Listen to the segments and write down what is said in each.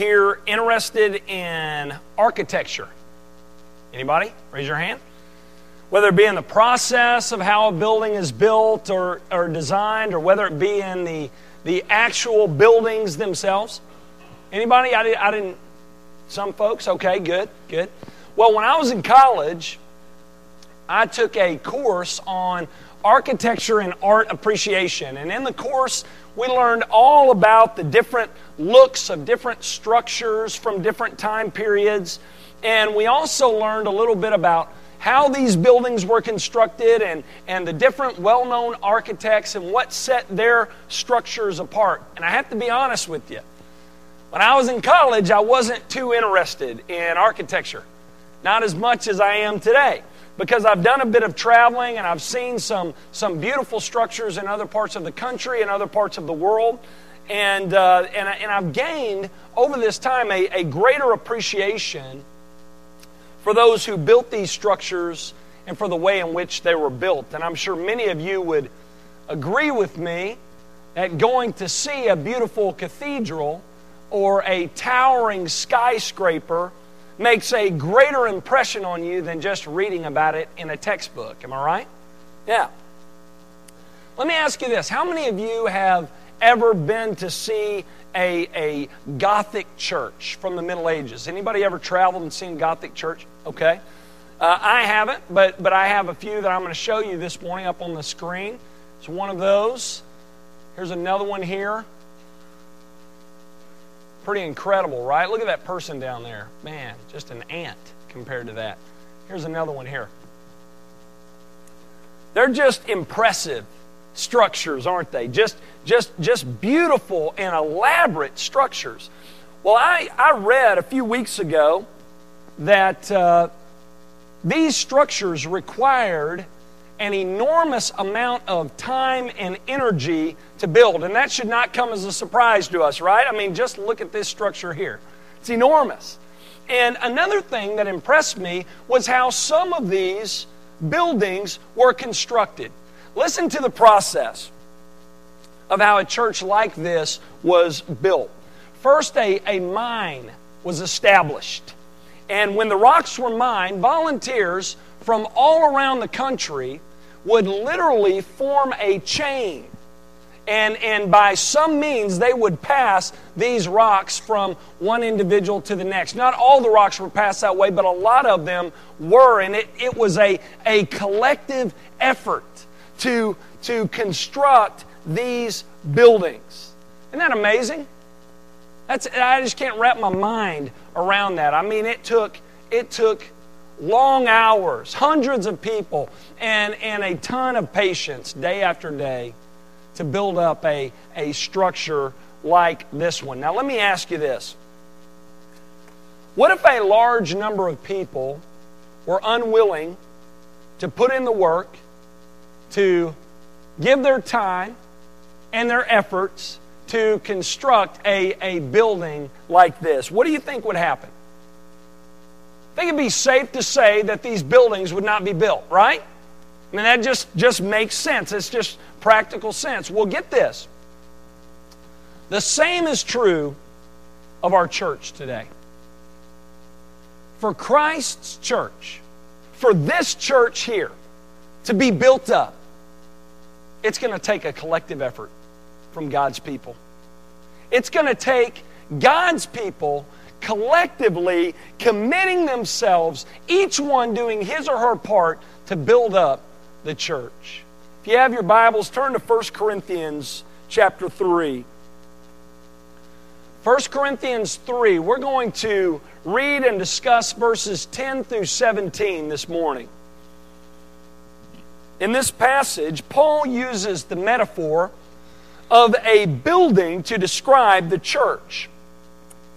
here interested in architecture? Anybody? Raise your hand. Whether it be in the process of how a building is built or, or designed, or whether it be in the, the actual buildings themselves. Anybody? I, did, I didn't. Some folks? Okay, good, good. Well, when I was in college, I took a course on architecture and art appreciation. And in the course, we learned all about the different looks of different structures from different time periods. And we also learned a little bit about how these buildings were constructed and, and the different well known architects and what set their structures apart. And I have to be honest with you. When I was in college, I wasn't too interested in architecture, not as much as I am today because I've done a bit of traveling and I've seen some, some beautiful structures in other parts of the country and other parts of the world. And, uh, and, and I've gained over this time a, a greater appreciation for those who built these structures and for the way in which they were built. And I'm sure many of you would agree with me that going to see a beautiful cathedral or a towering skyscraper makes a greater impression on you than just reading about it in a textbook. Am I right? Yeah. Let me ask you this How many of you have ever been to see a, a Gothic church from the Middle Ages? Anybody ever traveled and seen Gothic church? Okay. Uh, I haven't, but, but I have a few that I'm going to show you this morning up on the screen. It's one of those. Here's another one here. Pretty incredible, right? Look at that person down there. Man, just an ant compared to that. Here's another one here. They're just impressive structures, aren't they? Just, just, just beautiful and elaborate structures. Well, I, I read a few weeks ago that uh, these structures required an enormous amount of time and energy to build. And that should not come as a surprise to us, right? I mean, just look at this structure here. It's enormous. And another thing that impressed me was how some of these buildings were constructed. Listen to the process of how a church like this was built. First, a, a mine was established. And when the rocks were mined, volunteers from all around the country would literally form a chain. And, and by some means, they would pass these rocks from one individual to the next. Not all the rocks were passed that way, but a lot of them were. And it, it was a, a collective effort to, to construct these buildings. Isn't that amazing? That's, I just can't wrap my mind around that. I mean, it took, it took long hours, hundreds of people, and, and a ton of patience day after day to build up a, a structure like this one. Now, let me ask you this What if a large number of people were unwilling to put in the work, to give their time and their efforts to construct a, a building like this? What do you think would happen? Think it'd be safe to say that these buildings would not be built, right? I mean, that just, just makes sense. It's just practical sense. Well, get this. The same is true of our church today. For Christ's church, for this church here to be built up, it's going to take a collective effort from God's people. It's going to take God's people collectively committing themselves, each one doing his or her part to build up the church. If you have your Bibles, turn to 1 Corinthians chapter 3. 1 Corinthians 3, we're going to read and discuss verses 10 through 17 this morning. In this passage, Paul uses the metaphor of a building to describe the church.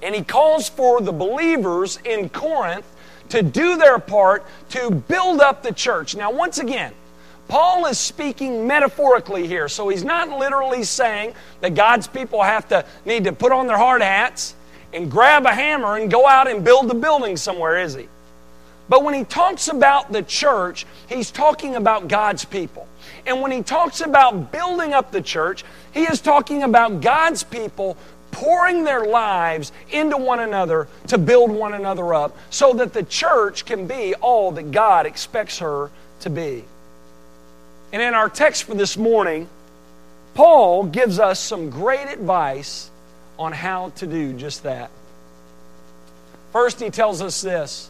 And he calls for the believers in Corinth to do their part to build up the church. Now, once again, Paul is speaking metaphorically here. So he's not literally saying that God's people have to need to put on their hard hats and grab a hammer and go out and build a building somewhere, is he? But when he talks about the church, he's talking about God's people. And when he talks about building up the church, he is talking about God's people pouring their lives into one another to build one another up so that the church can be all that God expects her to be. And in our text for this morning, Paul gives us some great advice on how to do just that. First, he tells us this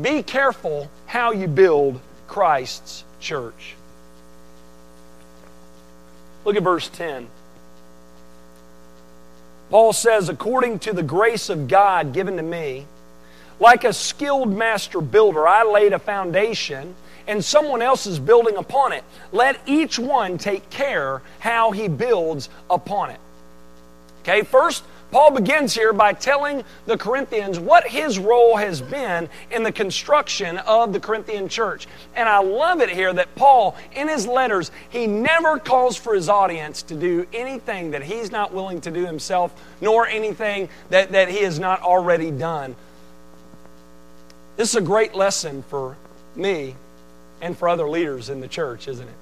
be careful how you build Christ's church. Look at verse 10. Paul says, according to the grace of God given to me, like a skilled master builder, I laid a foundation and someone else is building upon it. Let each one take care how he builds upon it. Okay, first, Paul begins here by telling the Corinthians what his role has been in the construction of the Corinthian church. And I love it here that Paul, in his letters, he never calls for his audience to do anything that he's not willing to do himself, nor anything that, that he has not already done. This is a great lesson for me and for other leaders in the church, isn't it?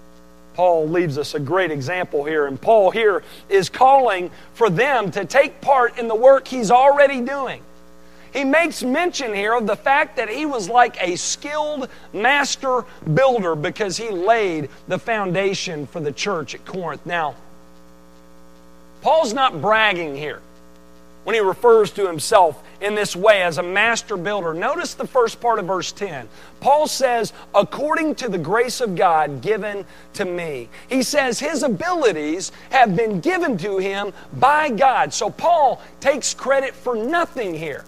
Paul leaves us a great example here. And Paul here is calling for them to take part in the work he's already doing. He makes mention here of the fact that he was like a skilled master builder because he laid the foundation for the church at Corinth. Now, Paul's not bragging here when he refers to himself in this way as a master builder. Notice the first part of verse 10. Paul says, according to the grace of God given to me. He says his abilities have been given to him by God. So Paul takes credit for nothing here,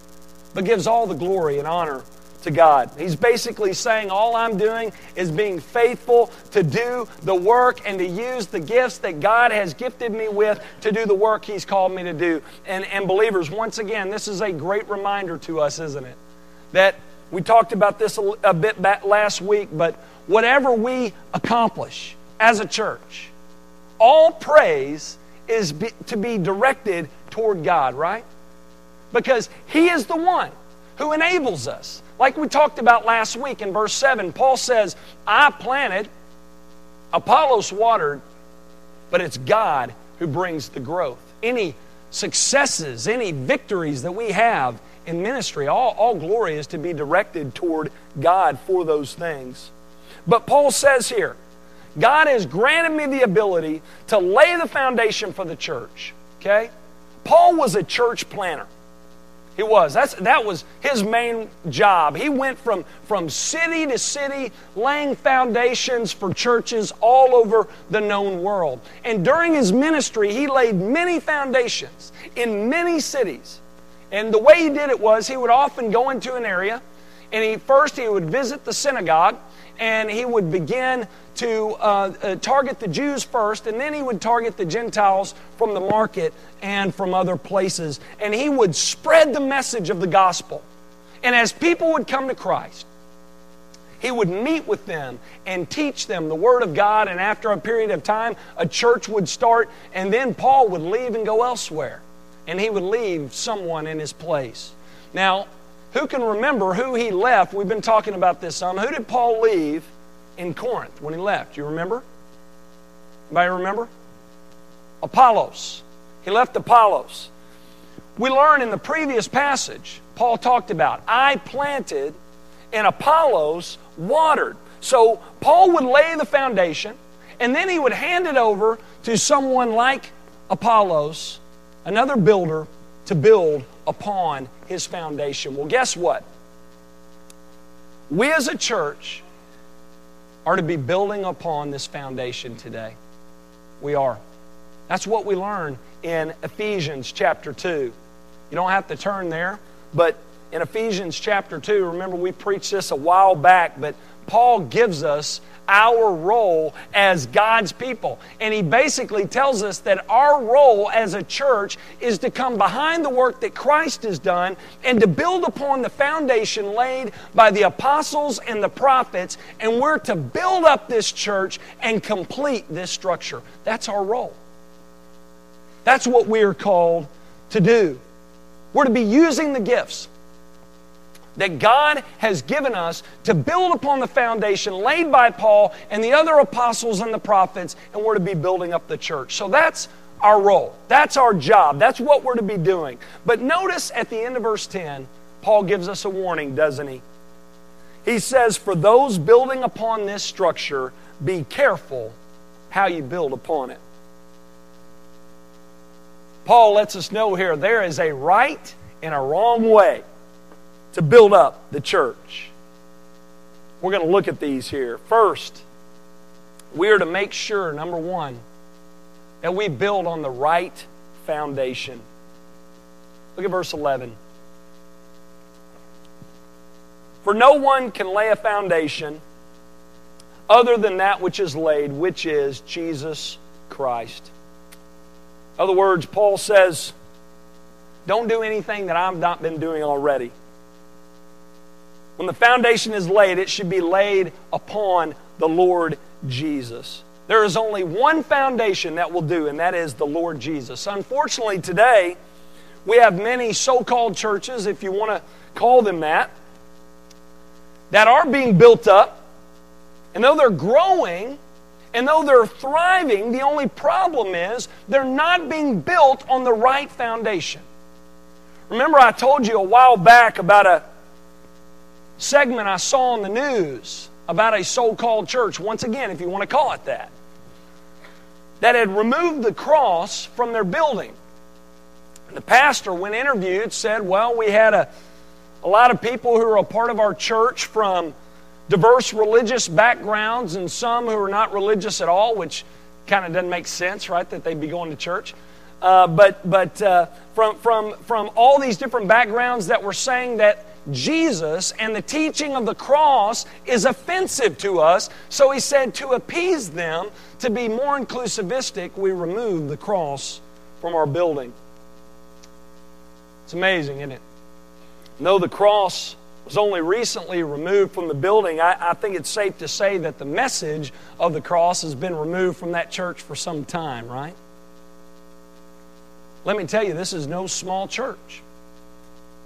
but gives all the glory and honor to God. He's basically saying, All I'm doing is being faithful to do the work and to use the gifts that God has gifted me with to do the work He's called me to do. And, and believers, once again, this is a great reminder to us, isn't it? That we talked about this a, bit back last week, but whatever we accomplish as a church, all praise is be, to be directed toward God, right? Because He is the one who enables us. Like we talked about last week in verse 7, Paul says, I planted, Apollos watered, but it's God who brings the growth. Any successes, any victories that we have in ministry, all, all glory is to be directed toward God for those things. But Paul says here, God has granted me the ability to lay the foundation for the church. Okay? Paul was a church planter. He was. That's, that was his main job. He went from, from city to city laying foundations for churches all over the known world. And during his ministry, he laid many foundations in many cities. And the way he did it was he would often go into an area and he first he would visit the synagogue and he would begin to uh, uh, target the Jews first, and then he would target the Gentiles from the market and from other places. And he would spread the message of the gospel. And as people would come to Christ, he would meet with them and teach them the Word of God. And after a period of time, a church would start, and then Paul would leave and go elsewhere. And he would leave someone in his place. Now, who can remember who he left? We've been talking about this some. Who did Paul leave in Corinth when he left? You remember? Anybody remember? Apollos. He left Apollos. We learn in the previous passage, Paul talked about, I planted and Apollos watered. So Paul would lay the foundation and then he would hand it over to someone like Apollos, another builder, to build upon his foundation. Well, guess what? We as a church are to be building upon this foundation today. We are. That's what we learn in Ephesians chapter 2. You don't have to turn there, but in Ephesians chapter 2, remember we preached this a while back, but Paul gives us our role as God's people. And he basically tells us that our role as a church is to come behind the work that Christ has done and to build upon the foundation laid by the apostles and the prophets. And we're to build up this church and complete this structure. That's our role. That's what we are called to do. We're to be using the gifts that God has given us to build upon the foundation laid by Paul and the other apostles and the prophets, and we're to be building up the church. So that's our role. That's our job. That's what we're to be doing. But notice at the end of verse 10, Paul gives us a warning, doesn't he? He says, For those building upon this structure, be careful how you build upon it. Paul lets us know here there is a right and a wrong way to build up the church. We're going to look at these here. First, we are to make sure, number one, that we build on the right foundation. Look at verse 11. For no one can lay a foundation other than that which is laid, which is Jesus Christ. In other words, Paul says, don't do anything that I've not been doing already. When the foundation is laid, it should be laid upon the Lord Jesus. There is only one foundation that will do, and that is the Lord Jesus. Unfortunately, today, we have many so called churches, if you want to call them that, that are being built up. And though they're growing, and though they're thriving, the only problem is they're not being built on the right foundation. Remember, I told you a while back about a segment I saw on the news about a so called church, once again, if you want to call it that, that had removed the cross from their building. And the pastor, when interviewed, said, Well, we had a, a lot of people who are a part of our church from diverse religious backgrounds and some who are not religious at all, which kind of doesn't make sense, right, that they'd be going to church. Uh, but but uh, from, from, from all these different backgrounds that were saying that Jesus and the teaching of the cross is offensive to us. So he said to appease them, to be more inclusivistic, we remove the cross from our building. It's amazing, isn't it? No, the cross was only recently removed from the building. I, I think it's safe to say that the message of the cross has been removed from that church for some time, right? Let me tell you, this is no small church.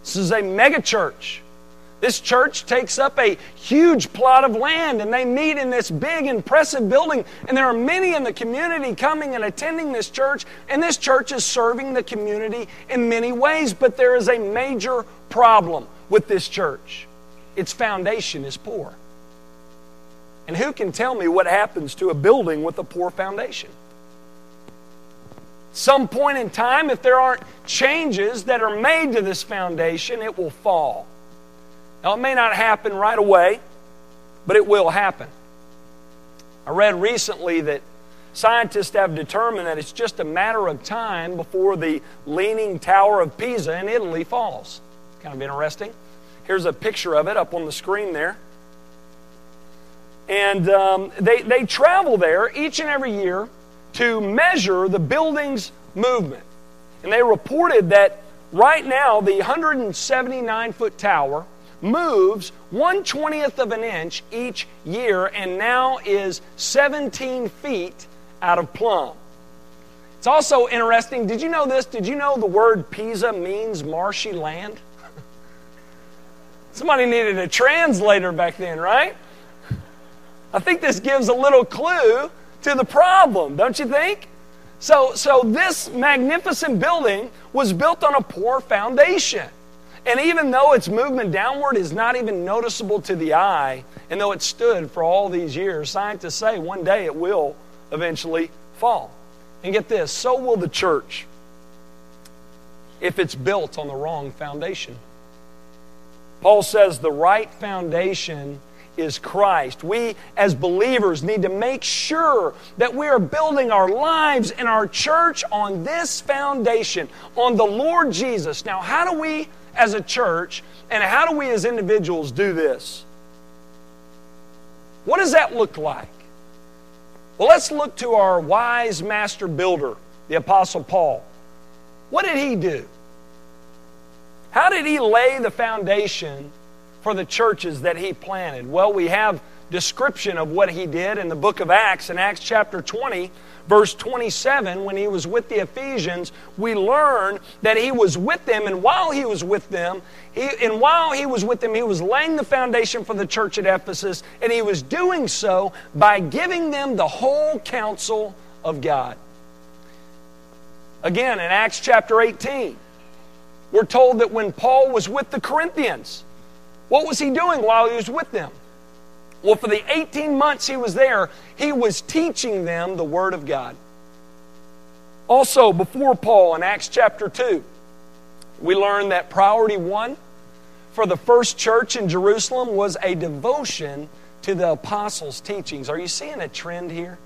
This is a mega church. This church takes up a huge plot of land and they meet in this big, impressive building. And there are many in the community coming and attending this church. And this church is serving the community in many ways. But there is a major problem with this church its foundation is poor. And who can tell me what happens to a building with a poor foundation? Some point in time, if there aren't changes that are made to this foundation, it will fall. Now, it may not happen right away, but it will happen. I read recently that scientists have determined that it's just a matter of time before the Leaning Tower of Pisa in Italy falls. Kind of interesting. Here's a picture of it up on the screen there. And um, they, they travel there each and every year to measure the building's movement. And they reported that right now the 179 foot tower moves 120th of an inch each year and now is 17 feet out of plumb. It's also interesting. Did you know this? Did you know the word Pisa means marshy land? Somebody needed a translator back then, right? I think this gives a little clue to the problem, don't you think? So, so this magnificent building was built on a poor foundation. And even though its movement downward is not even noticeable to the eye, and though it stood for all these years, scientists say one day it will eventually fall. And get this so will the church if it's built on the wrong foundation. Paul says the right foundation is Christ. We, as believers, need to make sure that we are building our lives and our church on this foundation, on the Lord Jesus. Now, how do we, as a church, and how do we as individuals do this? What does that look like? Well, let's look to our wise master builder, the Apostle Paul. What did he do? How did he lay the foundation for the churches that he planted? Well, we have description of what he did in the book of Acts. In Acts chapter 20, verse 27, when he was with the Ephesians, we learn that he was with them, and while he was with them, he, and while he was with them, he was laying the foundation for the church at Ephesus, and he was doing so by giving them the whole counsel of God. Again, in Acts chapter 18, we're told that when Paul was with the Corinthians, what was he doing while he was with them? Well, for the 18 months he was there, he was teaching them the Word of God. Also, before Paul in Acts chapter 2, we learn that priority one for the first church in Jerusalem was a devotion to the apostles' teachings. Are you seeing a trend here?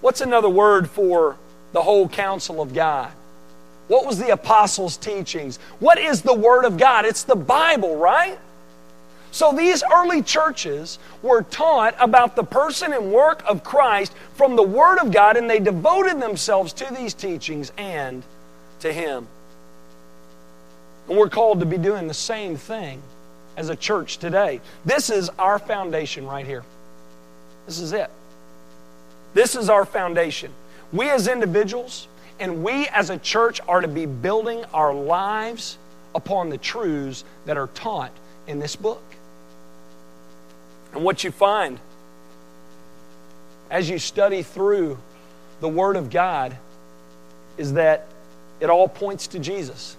What's another word for the whole counsel of God? What was the apostles' teachings? What is the Word of God? It's the Bible, right? So these early churches were taught about the person and work of Christ from the Word of God, and they devoted themselves to these teachings and to Him. And we're called to be doing the same thing as a church today. This is our foundation right here. This is it. This is our foundation. We as individuals and we as a church are to be building our lives upon the truths that are taught in this book. And what you find as you study through the Word of God is that it all points to Jesus.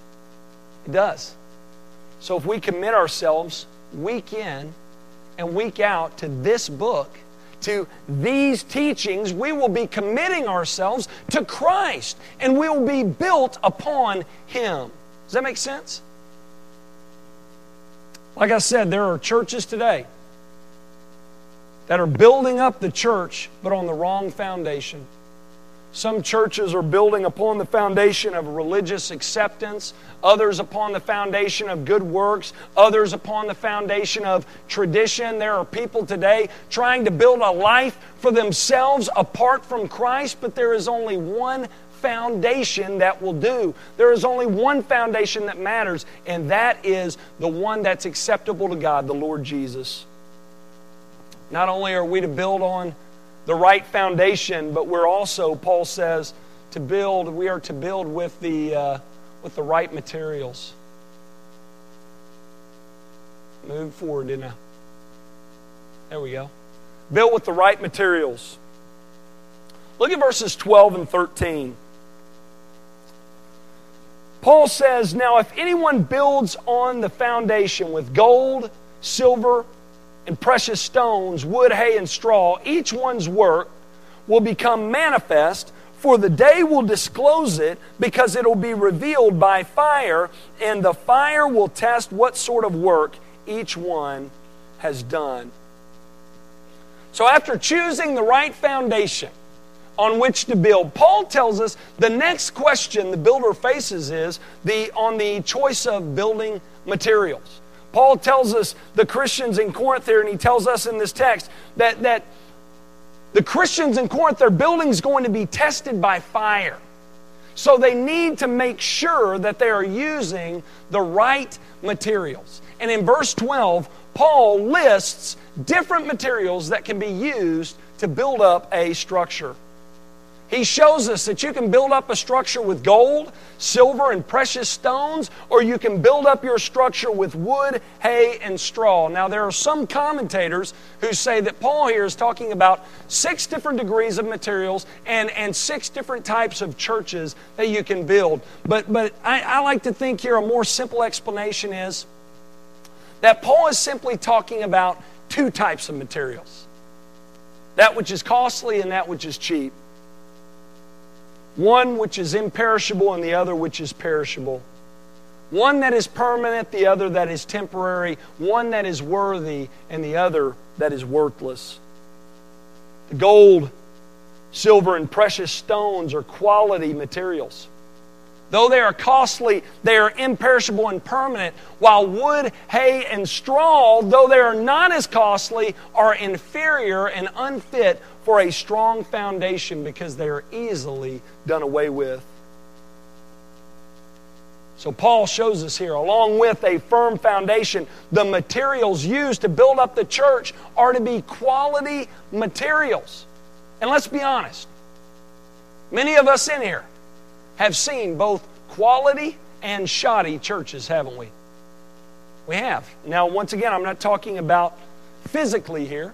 It does. So if we commit ourselves week in and week out to this book, to these teachings, we will be committing ourselves to Christ and we will be built upon Him. Does that make sense? Like I said, there are churches today that are building up the church but on the wrong foundation. Some churches are building upon the foundation of religious acceptance, others upon the foundation of good works, others upon the foundation of tradition. There are people today trying to build a life for themselves apart from Christ, but there is only one foundation that will do. There is only one foundation that matters, and that is the one that's acceptable to God, the Lord Jesus. Not only are we to build on the right foundation, but we're also, Paul says, to build, we are to build with the, uh, with the right materials. Move forward, didn't I? There we go. Built with the right materials. Look at verses 12 and 13. Paul says, Now if anyone builds on the foundation with gold, silver, and precious stones, wood, hay, and straw, each one's work will become manifest, for the day will disclose it, because it will be revealed by fire, and the fire will test what sort of work each one has done. So, after choosing the right foundation on which to build, Paul tells us the next question the builder faces is the, on the choice of building materials. Paul tells us, the Christians in Corinth here, and he tells us in this text that, that the Christians in Corinth, their building's going to be tested by fire. So they need to make sure that they are using the right materials. And in verse 12, Paul lists different materials that can be used to build up a structure. He shows us that you can build up a structure with gold, silver, and precious stones, or you can build up your structure with wood, hay, and straw. Now, there are some commentators who say that Paul here is talking about six different degrees of materials and, and six different types of churches that you can build. But, but I, I like to think here a more simple explanation is that Paul is simply talking about two types of materials that which is costly and that which is cheap one which is imperishable and the other which is perishable. One that is permanent, the other that is temporary. One that is worthy and the other that is worthless. The gold, silver, and precious stones are quality materials. Though they are costly, they are imperishable and permanent, while wood, hay, and straw, though they are not as costly, are inferior and unfit for a strong foundation because they are easily done away with. So, Paul shows us here, along with a firm foundation, the materials used to build up the church are to be quality materials. And let's be honest, many of us in here have seen both quality and shoddy churches, haven't we? We have. Now, once again, I'm not talking about physically here.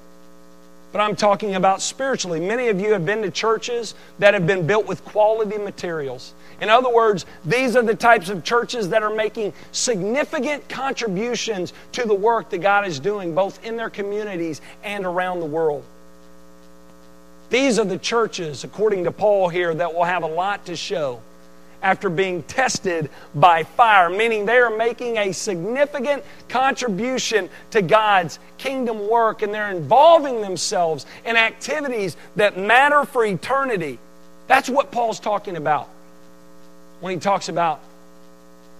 but I'm talking about spiritually. Many of you have been to churches that have been built with quality materials. In other words, these are the types of churches that are making significant contributions to the work that God is doing, both in their communities and around the world. These are the churches, according to Paul here, that will have a lot to show after being tested by fire, meaning they are making a significant contribution to God's kingdom work and they're involving themselves in activities that matter for eternity. That's what Paul's talking about when he talks about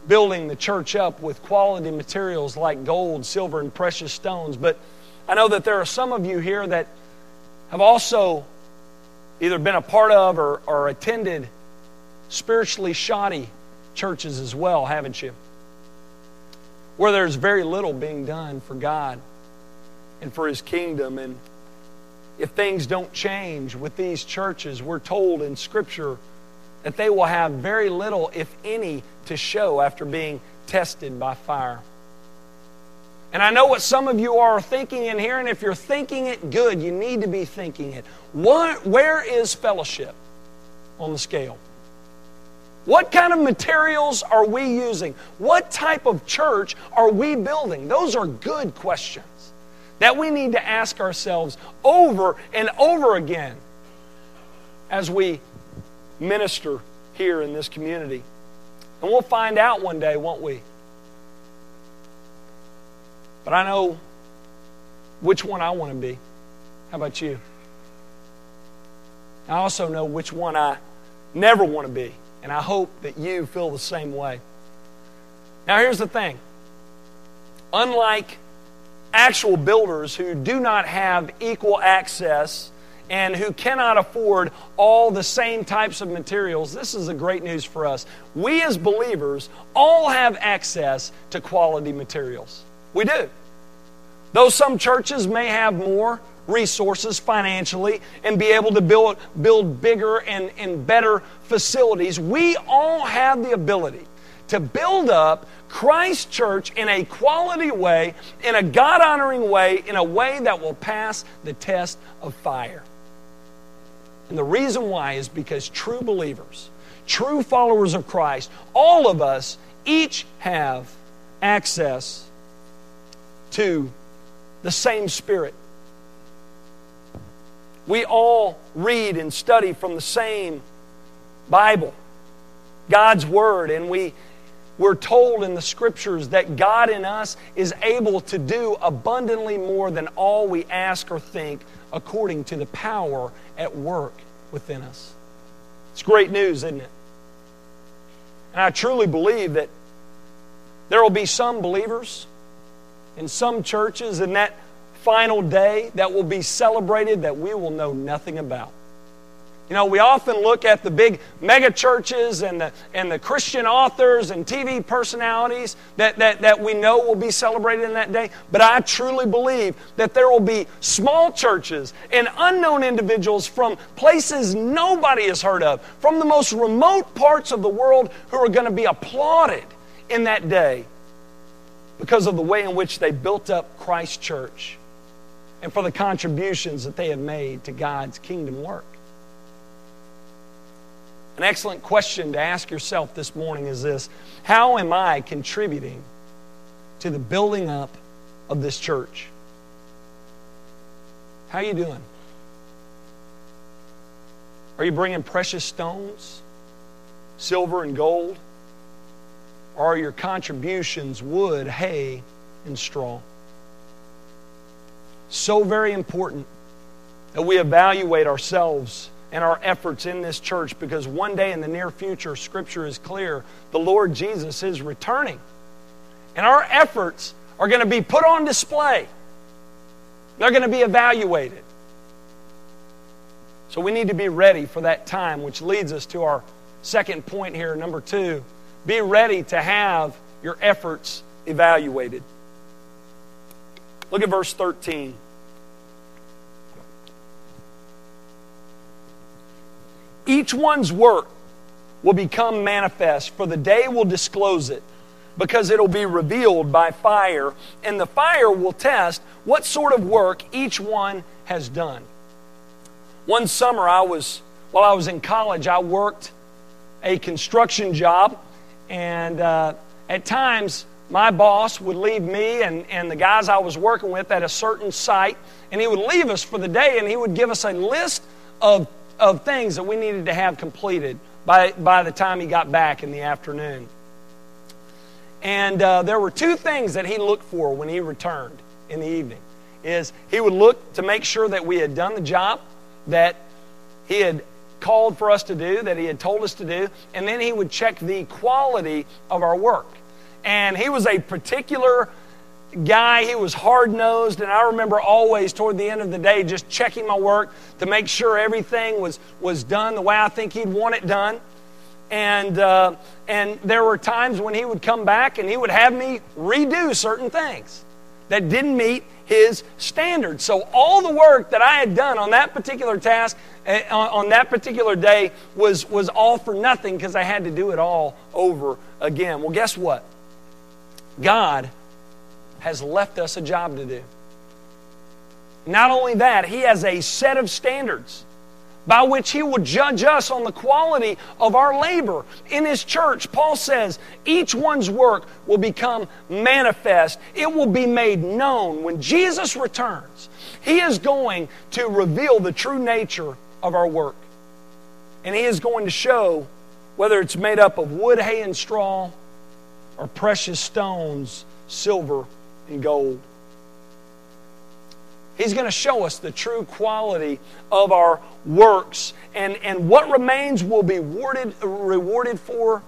building the church up with quality materials like gold, silver, and precious stones. But I know that there are some of you here that have also either been a part of or, or attended spiritually shoddy churches as well, haven't you? Where there's very little being done for God and for His kingdom. And if things don't change with these churches, we're told in Scripture that they will have very little, if any, to show after being tested by fire. And I know what some of you are thinking in here, and if you're thinking it good, you need to be thinking it. What, where is fellowship on the scale? What kind of materials are we using? What type of church are we building? Those are good questions that we need to ask ourselves over and over again as we minister here in this community. And we'll find out one day, won't we? But I know which one I want to be. How about you? I also know which one I never want to be. And I hope that you feel the same way. Now, here's the thing unlike actual builders who do not have equal access and who cannot afford all the same types of materials, this is the great news for us. We as believers all have access to quality materials. We do. Though some churches may have more, resources financially and be able to build, build bigger and, and better facilities. We all have the ability to build up Christ Church in a quality way, in a God honoring way, in a way that will pass the test of fire. And the reason why is because true believers, true followers of Christ, all of us each have access to the same Spirit we all read and study from the same Bible, God's Word, and we, we're told in the Scriptures that God in us is able to do abundantly more than all we ask or think according to the power at work within us. It's great news, isn't it? And I truly believe that there will be some believers in some churches, and that final day that will be celebrated that we will know nothing about. You know, we often look at the big mega churches and the, and the Christian authors and TV personalities that, that, that we know will be celebrated in that day. But I truly believe that there will be small churches and unknown individuals from places nobody has heard of, from the most remote parts of the world, who are going to be applauded in that day because of the way in which they built up Christ's church and for the contributions that they have made to God's kingdom work. An excellent question to ask yourself this morning is this How am I contributing to the building up of this church? How are you doing? Are you bringing precious stones, silver and gold? Or are your contributions wood, hay, and straw? So very important that we evaluate ourselves and our efforts in this church because one day in the near future, Scripture is clear the Lord Jesus is returning. And our efforts are going to be put on display, they're going to be evaluated. So we need to be ready for that time, which leads us to our second point here, number two. Be ready to have your efforts evaluated. Look at verse 13. Each one's work will become manifest, for the day will disclose it, because it'll be revealed by fire, and the fire will test what sort of work each one has done. One summer, I was, while I was in college, I worked a construction job, and uh, at times, my boss would leave me and, and the guys I was working with at a certain site, and he would leave us for the day, and he would give us a list of, of things that we needed to have completed by, by the time he got back in the afternoon. And uh, there were two things that he looked for when he returned in the evening. Is he would look to make sure that we had done the job that he had called for us to do, that he had told us to do, and then he would check the quality of our work. And he was a particular guy. He was hard nosed, and I remember always toward the end of the day just checking my work to make sure everything was, was done the way I think he'd want it done. And, uh, and there were times when he would come back and he would have me redo certain things that didn't meet his standards. So all the work that I had done on that particular task uh, on that particular day was, was all for nothing because I had to do it all over again. Well, guess what? God has left us a job to do. Not only that, He has a set of standards by which He will judge us on the quality of our labor in His church. Paul says each one's work will become manifest, it will be made known. When Jesus returns, He is going to reveal the true nature of our work. And He is going to show whether it's made up of wood, hay, and straw or precious stones, silver, and gold. He's going to show us the true quality of our works and, and what remains will be rewarded, rewarded for,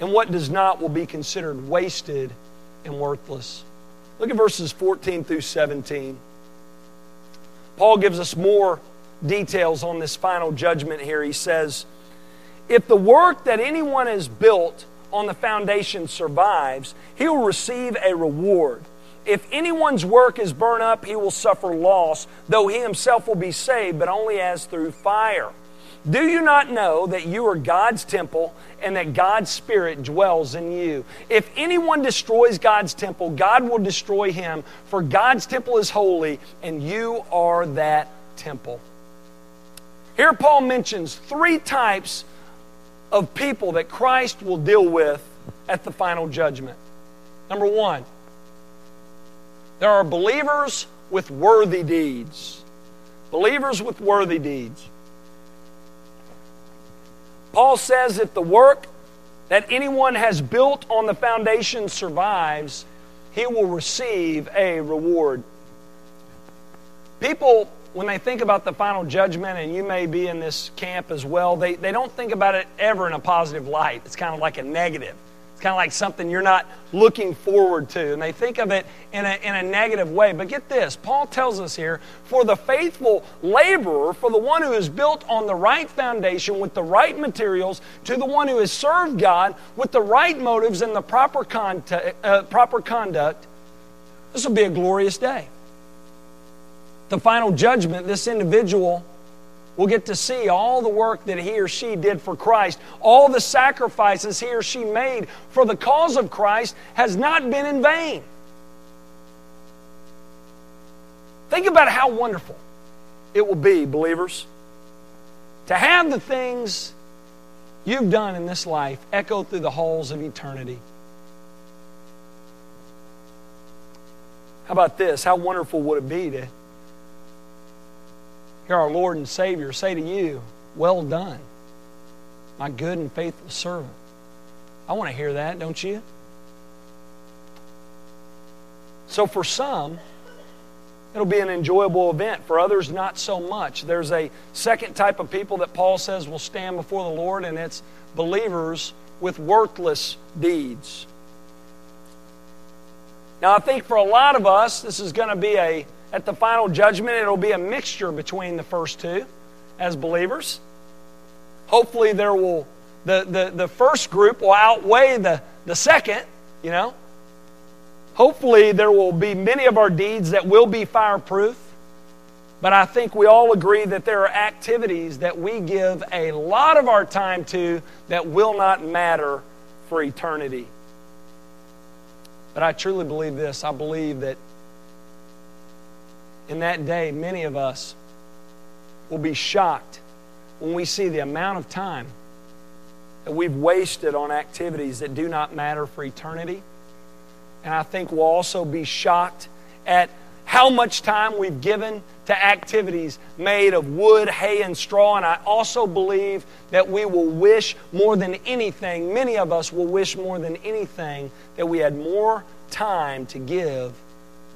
and what does not will be considered wasted and worthless. Look at verses 14 through 17. Paul gives us more details on this final judgment here. He says, If the work that anyone has built on the foundation survives, he will receive a reward. If anyone's work is burned up, he will suffer loss, though he himself will be saved, but only as through fire. Do you not know that you are God's temple and that God's Spirit dwells in you? If anyone destroys God's temple, God will destroy him, for God's temple is holy, and you are that temple. Here, Paul mentions three types of people that Christ will deal with at the final judgment. Number one, there are believers with worthy deeds. Believers with worthy deeds. Paul says if the work that anyone has built on the foundation survives, he will receive a reward. People when they think about the final judgment, and you may be in this camp as well, they, they don't think about it ever in a positive light. It's kind of like a negative. It's kind of like something you're not looking forward to. And they think of it in a, in a negative way. But get this Paul tells us here for the faithful laborer, for the one who is built on the right foundation with the right materials, to the one who has served God with the right motives and the proper, contact, uh, proper conduct, this will be a glorious day the final judgment, this individual will get to see all the work that he or she did for Christ, all the sacrifices he or she made for the cause of Christ has not been in vain. Think about how wonderful it will be, believers, to have the things you've done in this life echo through the halls of eternity. How about this? How wonderful would it be to our Lord and Savior say to you, Well done, my good and faithful servant. I want to hear that, don't you? So, for some, it'll be an enjoyable event. For others, not so much. There's a second type of people that Paul says will stand before the Lord, and it's believers with worthless deeds. Now, I think for a lot of us, this is going to be a at the final judgment, it'll be a mixture between the first two as believers. Hopefully, there will the, the, the first group will outweigh the, the second, you know. Hopefully, there will be many of our deeds that will be fireproof. But I think we all agree that there are activities that we give a lot of our time to that will not matter for eternity. But I truly believe this. I believe that in that day, many of us will be shocked when we see the amount of time that we've wasted on activities that do not matter for eternity. And I think we'll also be shocked at how much time we've given to activities made of wood, hay, and straw. And I also believe that we will wish more than anything, many of us will wish more than anything, that we had more time to give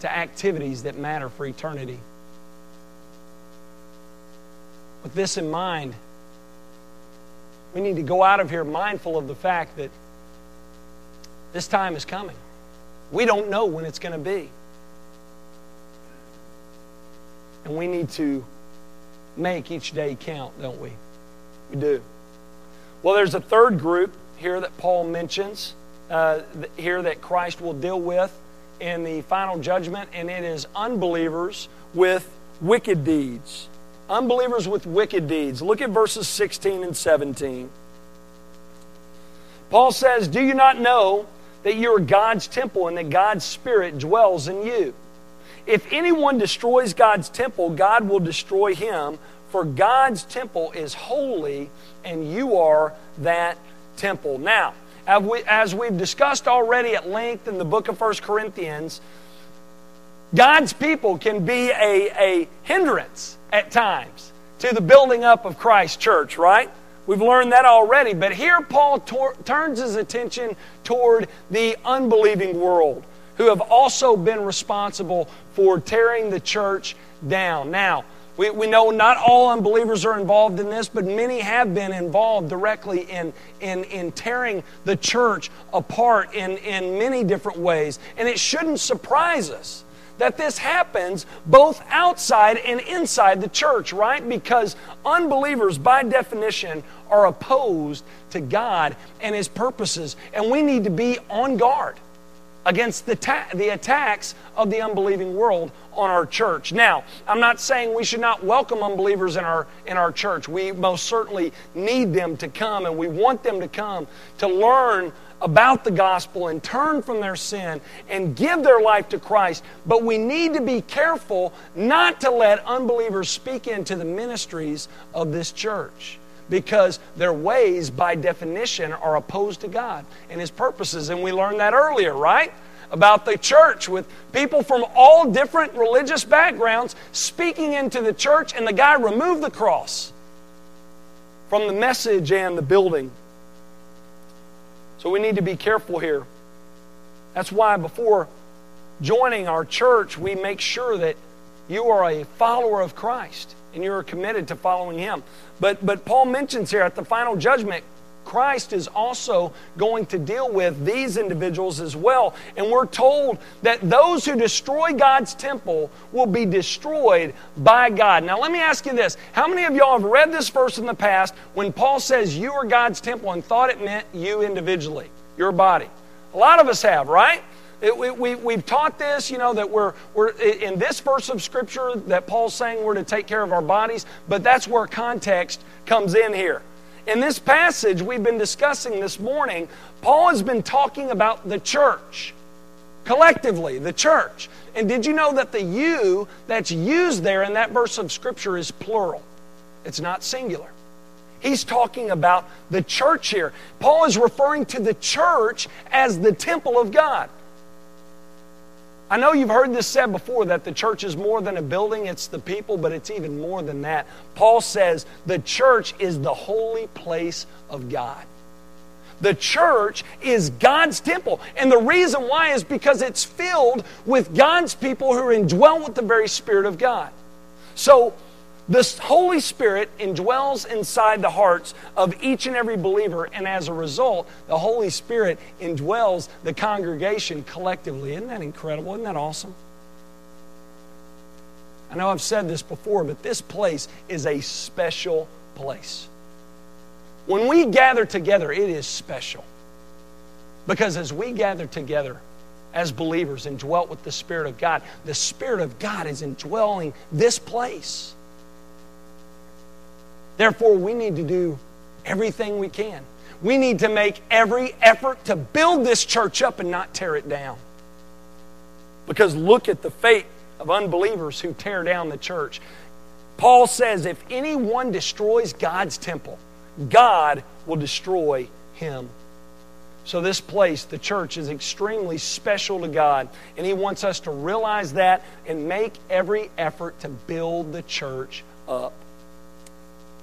to activities that matter for eternity. With this in mind, we need to go out of here mindful of the fact that this time is coming. We don't know when it's going to be. And we need to make each day count, don't we? We do. Well, there's a third group here that Paul mentions uh, here that Christ will deal with in the final judgment, and it is unbelievers with wicked deeds. Unbelievers with wicked deeds. Look at verses 16 and 17. Paul says, Do you not know that you are God's temple and that God's Spirit dwells in you? If anyone destroys God's temple, God will destroy him, for God's temple is holy, and you are that temple. Now, as we've discussed already at length in the book of 1 Corinthians, God's people can be a, a hindrance at times to the building up of Christ's church, right? We've learned that already. But here Paul tor- turns his attention toward the unbelieving world who have also been responsible for tearing the church down. Now, we, we know not all unbelievers are involved in this, but many have been involved directly in, in, in tearing the church apart in, in many different ways. And it shouldn't surprise us that this happens both outside and inside the church, right? Because unbelievers, by definition, are opposed to God and His purposes. And we need to be on guard against the, ta- the attacks of the unbelieving world on our church. Now, I'm not saying we should not welcome unbelievers in our, in our church. We most certainly need them to come, and we want them to come to learn about the gospel and turn from their sin and give their life to Christ. But we need to be careful not to let unbelievers speak into the ministries of this church because their ways, by definition, are opposed to God and His purposes. And we learned that earlier, right? About the church with people from all different religious backgrounds speaking into the church, and the guy removed the cross from the message and the building. So we need to be careful here. That's why before joining our church, we make sure that you are a follower of Christ and you are committed to following Him. But, but Paul mentions here at the final judgment, Christ is also going to deal with these individuals as well. And we're told that those who destroy God's temple will be destroyed by God. Now, let me ask you this How many of y'all have read this verse in the past when Paul says you are God's temple and thought it meant you individually, your body? A lot of us have, right? It, we, we, we've taught this, you know, that we're, we're in this verse of Scripture that Paul's saying we're to take care of our bodies, but that's where context comes in here. In this passage we've been discussing this morning, Paul has been talking about the church, collectively, the church. And did you know that the you that's used there in that verse of Scripture is plural? It's not singular. He's talking about the church here. Paul is referring to the church as the temple of God. I know you've heard this said before that the church is more than a building, it's the people, but it's even more than that. Paul says the church is the holy place of God. The church is God's temple. And the reason why is because it's filled with God's people who are indwelt with the very Spirit of God. So the Holy Spirit indwells inside the hearts of each and every believer, and as a result, the Holy Spirit indwells the congregation collectively. Isn't that incredible? Isn't that awesome? I know I've said this before, but this place is a special place. When we gather together, it is special. Because as we gather together as believers and dwelt with the Spirit of God, the Spirit of God is indwelling this place. Therefore, we need to do everything we can. We need to make every effort to build this church up and not tear it down. Because look at the fate of unbelievers who tear down the church. Paul says if anyone destroys God's temple, God will destroy him. So, this place, the church, is extremely special to God, and He wants us to realize that and make every effort to build the church up.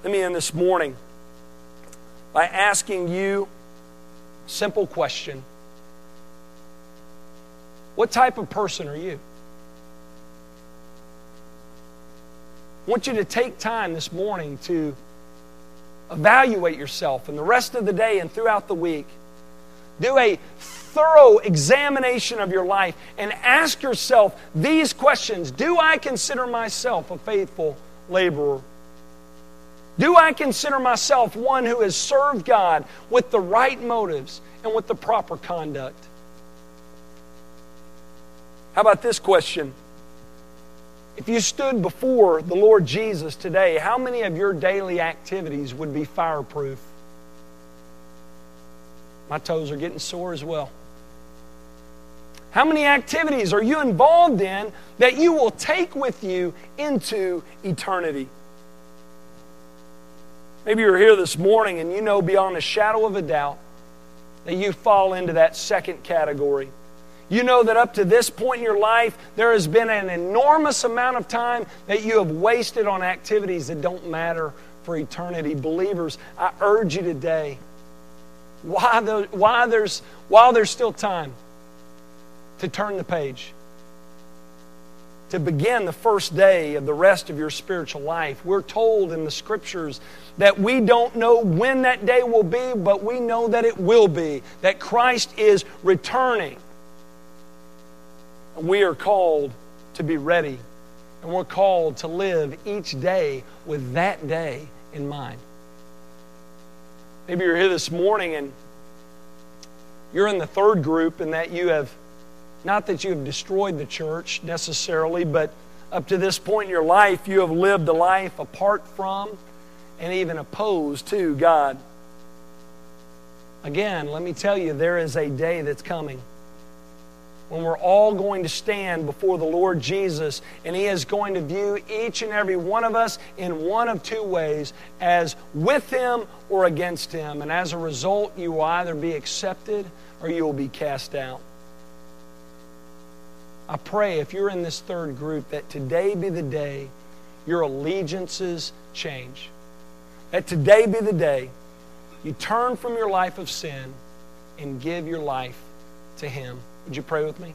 Let me end this morning by asking you a simple question What type of person are you? I want you to take time this morning to evaluate yourself and the rest of the day and throughout the week. Do a thorough examination of your life and ask yourself these questions Do I consider myself a faithful laborer? Do I consider myself one who has served God with the right motives and with the proper conduct? How about this question? If you stood before the Lord Jesus today, how many of your daily activities would be fireproof? My toes are getting sore as well. How many activities are you involved in that you will take with you into eternity? Maybe you're here this morning and you know beyond a shadow of a doubt that you fall into that second category. You know that up to this point in your life, there has been an enormous amount of time that you have wasted on activities that don't matter for eternity. Believers, I urge you today, while, the, there's, while there's still time, to turn the page, to begin the first day of the rest of your spiritual life. We're told in the scriptures that we don't know when that day will be, but we know that it will be, that Christ is returning. And we are called to be ready, and we're called to live each day with that day in mind. Maybe you're here this morning and you're in the third group, and that you have, not that you have destroyed the church necessarily, but up to this point in your life, you have lived a life apart from and even opposed to God. Again, let me tell you, there is a day that's coming when we're all going to stand before the Lord Jesus, and He is going to view each and every one of us in one of two ways as with Him or against Him. And as a result, you will either be accepted or you will be cast out. I pray if you're in this third group that today be the day your allegiances change. That today be the day you turn from your life of sin and give your life to Him. Would you pray with me?